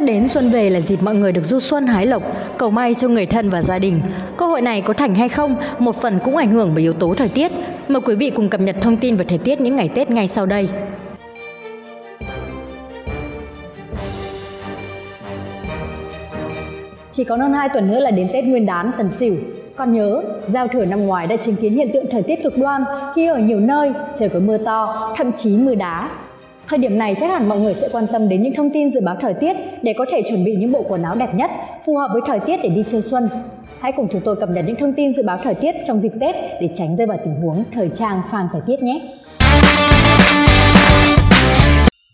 Tết đến xuân về là dịp mọi người được du xuân hái lộc, cầu may cho người thân và gia đình. Cơ hội này có thành hay không, một phần cũng ảnh hưởng bởi yếu tố thời tiết. Mời quý vị cùng cập nhật thông tin về thời tiết những ngày Tết ngay sau đây. Chỉ còn hơn 2 tuần nữa là đến Tết Nguyên đán Tân Sửu. Còn nhớ, giao thừa năm ngoài đã chứng kiến hiện tượng thời tiết cực đoan khi ở nhiều nơi trời có mưa to, thậm chí mưa đá. Thời điểm này chắc hẳn mọi người sẽ quan tâm đến những thông tin dự báo thời tiết để có thể chuẩn bị những bộ quần áo đẹp nhất, phù hợp với thời tiết để đi chơi xuân. Hãy cùng chúng tôi cập nhật những thông tin dự báo thời tiết trong dịp Tết để tránh rơi vào tình huống thời trang phàn thời tiết nhé.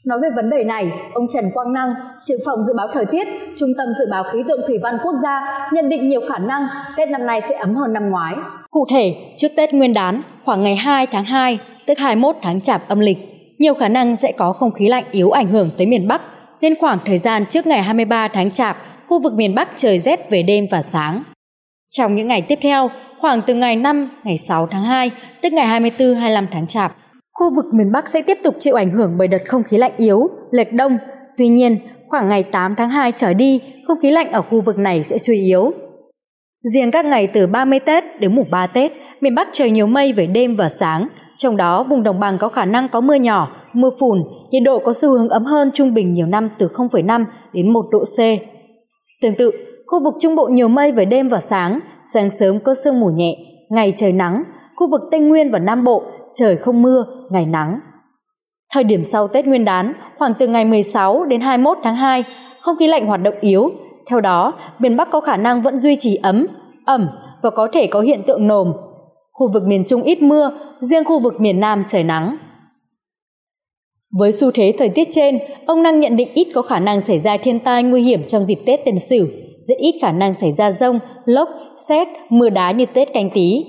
Nói về vấn đề này, ông Trần Quang Năng, trưởng phòng dự báo thời tiết, Trung tâm Dự báo Khí tượng Thủy văn Quốc gia nhận định nhiều khả năng Tết năm nay sẽ ấm hơn năm ngoái. Cụ thể, trước Tết Nguyên đán, khoảng ngày 2 tháng 2, tức 21 tháng Chạp âm lịch, nhiều khả năng sẽ có không khí lạnh yếu ảnh hưởng tới miền Bắc, nên khoảng thời gian trước ngày 23 tháng Chạp, khu vực miền Bắc trời rét về đêm và sáng. Trong những ngày tiếp theo, khoảng từ ngày 5, ngày 6 tháng 2, tức ngày 24-25 tháng Chạp, khu vực miền Bắc sẽ tiếp tục chịu ảnh hưởng bởi đợt không khí lạnh yếu, lệch đông. Tuy nhiên, khoảng ngày 8 tháng 2 trở đi, không khí lạnh ở khu vực này sẽ suy yếu. Riêng các ngày từ 30 Tết đến mùng 3 Tết, miền Bắc trời nhiều mây về đêm và sáng, trong đó vùng đồng bằng có khả năng có mưa nhỏ, mưa phùn, nhiệt độ có xu hướng ấm hơn trung bình nhiều năm từ 0,5 đến 1 độ C. Tương tự, khu vực Trung Bộ nhiều mây về đêm và sáng, sáng sớm có sương mù nhẹ, ngày trời nắng, khu vực Tây Nguyên và Nam Bộ trời không mưa, ngày nắng. Thời điểm sau Tết Nguyên đán, khoảng từ ngày 16 đến 21 tháng 2, không khí lạnh hoạt động yếu, theo đó, miền Bắc có khả năng vẫn duy trì ấm, ẩm và có thể có hiện tượng nồm, khu vực miền Trung ít mưa, riêng khu vực miền Nam trời nắng. Với xu thế thời tiết trên, ông Năng nhận định ít có khả năng xảy ra thiên tai nguy hiểm trong dịp Tết Tân Sửu, rất ít khả năng xảy ra rông, lốc, xét, mưa đá như Tết Canh Tý.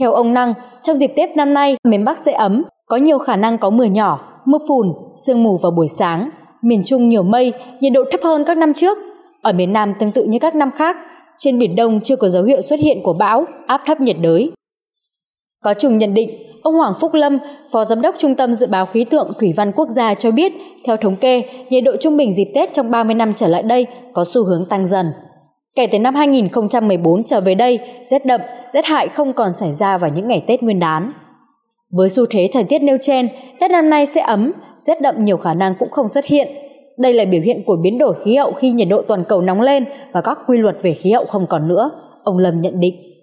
Theo ông Năng, trong dịp Tết năm nay, miền Bắc sẽ ấm, có nhiều khả năng có mưa nhỏ, mưa phùn, sương mù vào buổi sáng. Miền Trung nhiều mây, nhiệt độ thấp hơn các năm trước. Ở miền Nam tương tự như các năm khác, trên Biển Đông chưa có dấu hiệu xuất hiện của bão, áp thấp nhiệt đới. Có chung nhận định, ông Hoàng Phúc Lâm, Phó Giám đốc Trung tâm Dự báo Khí tượng Thủy văn Quốc gia cho biết, theo thống kê, nhiệt độ trung bình dịp Tết trong 30 năm trở lại đây có xu hướng tăng dần. Kể từ năm 2014 trở về đây, rét đậm, rét hại không còn xảy ra vào những ngày Tết nguyên đán. Với xu thế thời tiết nêu trên, Tết năm nay sẽ ấm, rét đậm nhiều khả năng cũng không xuất hiện. Đây là biểu hiện của biến đổi khí hậu khi nhiệt độ toàn cầu nóng lên và các quy luật về khí hậu không còn nữa, ông Lâm nhận định.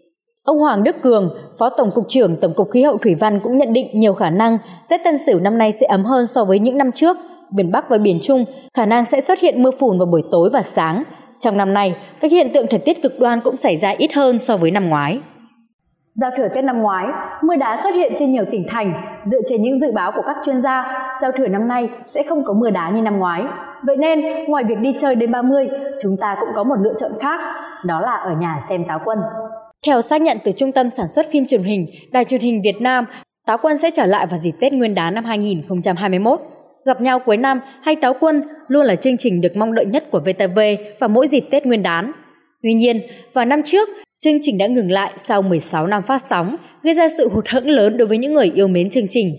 Ông Hoàng Đức Cường, Phó Tổng cục trưởng Tổng cục Khí hậu Thủy văn cũng nhận định nhiều khả năng Tết Tân Sửu năm nay sẽ ấm hơn so với những năm trước. Biển Bắc và Biển Trung khả năng sẽ xuất hiện mưa phùn vào buổi tối và sáng. Trong năm nay, các hiện tượng thời tiết cực đoan cũng xảy ra ít hơn so với năm ngoái. Giao thừa Tết năm ngoái, mưa đá xuất hiện trên nhiều tỉnh thành. Dựa trên những dự báo của các chuyên gia, giao thừa năm nay sẽ không có mưa đá như năm ngoái. Vậy nên, ngoài việc đi chơi đêm 30, chúng ta cũng có một lựa chọn khác, đó là ở nhà xem táo quân. Theo xác nhận từ Trung tâm Sản xuất phim truyền hình, Đài truyền hình Việt Nam, Táo Quân sẽ trở lại vào dịp Tết Nguyên đán năm 2021. Gặp nhau cuối năm hay Táo Quân luôn là chương trình được mong đợi nhất của VTV vào mỗi dịp Tết Nguyên đán. Tuy nhiên, vào năm trước, chương trình đã ngừng lại sau 16 năm phát sóng, gây ra sự hụt hẫng lớn đối với những người yêu mến chương trình.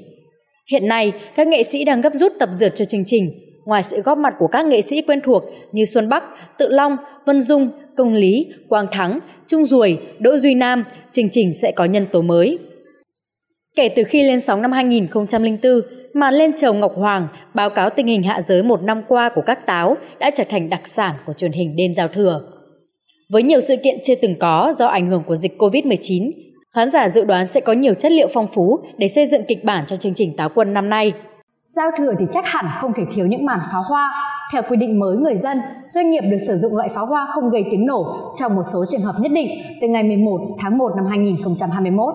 Hiện nay, các nghệ sĩ đang gấp rút tập dượt cho chương trình. Ngoài sự góp mặt của các nghệ sĩ quen thuộc như Xuân Bắc, Tự Long, Vân Dung, Công Lý, Quang Thắng, Trung Duồi, Đỗ Duy Nam, chương trình sẽ có nhân tố mới. Kể từ khi lên sóng năm 2004, màn lên chầu Ngọc Hoàng báo cáo tình hình hạ giới một năm qua của các táo đã trở thành đặc sản của truyền hình đêm giao thừa. Với nhiều sự kiện chưa từng có do ảnh hưởng của dịch Covid-19, khán giả dự đoán sẽ có nhiều chất liệu phong phú để xây dựng kịch bản cho chương trình táo quân năm nay. Giao thừa thì chắc hẳn không thể thiếu những màn pháo hoa. Theo quy định mới người dân, doanh nghiệp được sử dụng loại pháo hoa không gây tiếng nổ trong một số trường hợp nhất định từ ngày 11 tháng 1 năm 2021.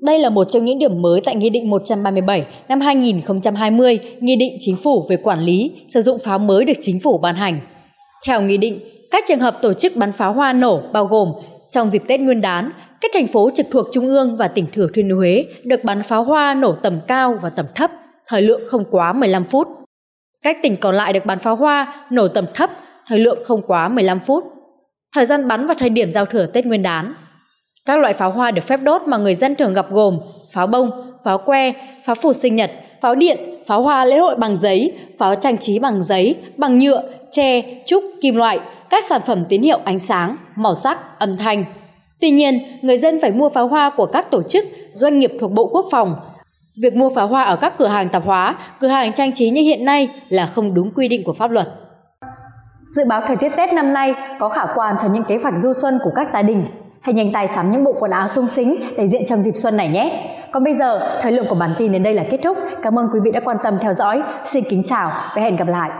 Đây là một trong những điểm mới tại Nghị định 137 năm 2020, Nghị định Chính phủ về quản lý sử dụng pháo mới được Chính phủ ban hành. Theo Nghị định, các trường hợp tổ chức bắn pháo hoa nổ bao gồm trong dịp Tết Nguyên đán, các thành phố trực thuộc Trung ương và tỉnh Thừa Thiên Huế được bắn pháo hoa nổ tầm cao và tầm thấp thời lượng không quá 15 phút. Các tỉnh còn lại được bắn pháo hoa nổ tầm thấp, thời lượng không quá 15 phút. Thời gian bắn và thời điểm giao thừa Tết Nguyên đán. Các loại pháo hoa được phép đốt mà người dân thường gặp gồm pháo bông, pháo que, pháo phủ sinh nhật, pháo điện, pháo hoa lễ hội bằng giấy, pháo trang trí bằng giấy, bằng nhựa, tre, trúc, kim loại, các sản phẩm tín hiệu ánh sáng, màu sắc, âm thanh. Tuy nhiên, người dân phải mua pháo hoa của các tổ chức, doanh nghiệp thuộc Bộ Quốc phòng. Việc mua pháo hoa ở các cửa hàng tạp hóa, cửa hàng trang trí như hiện nay là không đúng quy định của pháp luật. Dự báo thời tiết Tết năm nay có khả quan cho những kế hoạch du xuân của các gia đình. Hãy nhanh tay sắm những bộ quần áo sung sính để diện trong dịp xuân này nhé. Còn bây giờ, thời lượng của bản tin đến đây là kết thúc. Cảm ơn quý vị đã quan tâm theo dõi. Xin kính chào và hẹn gặp lại.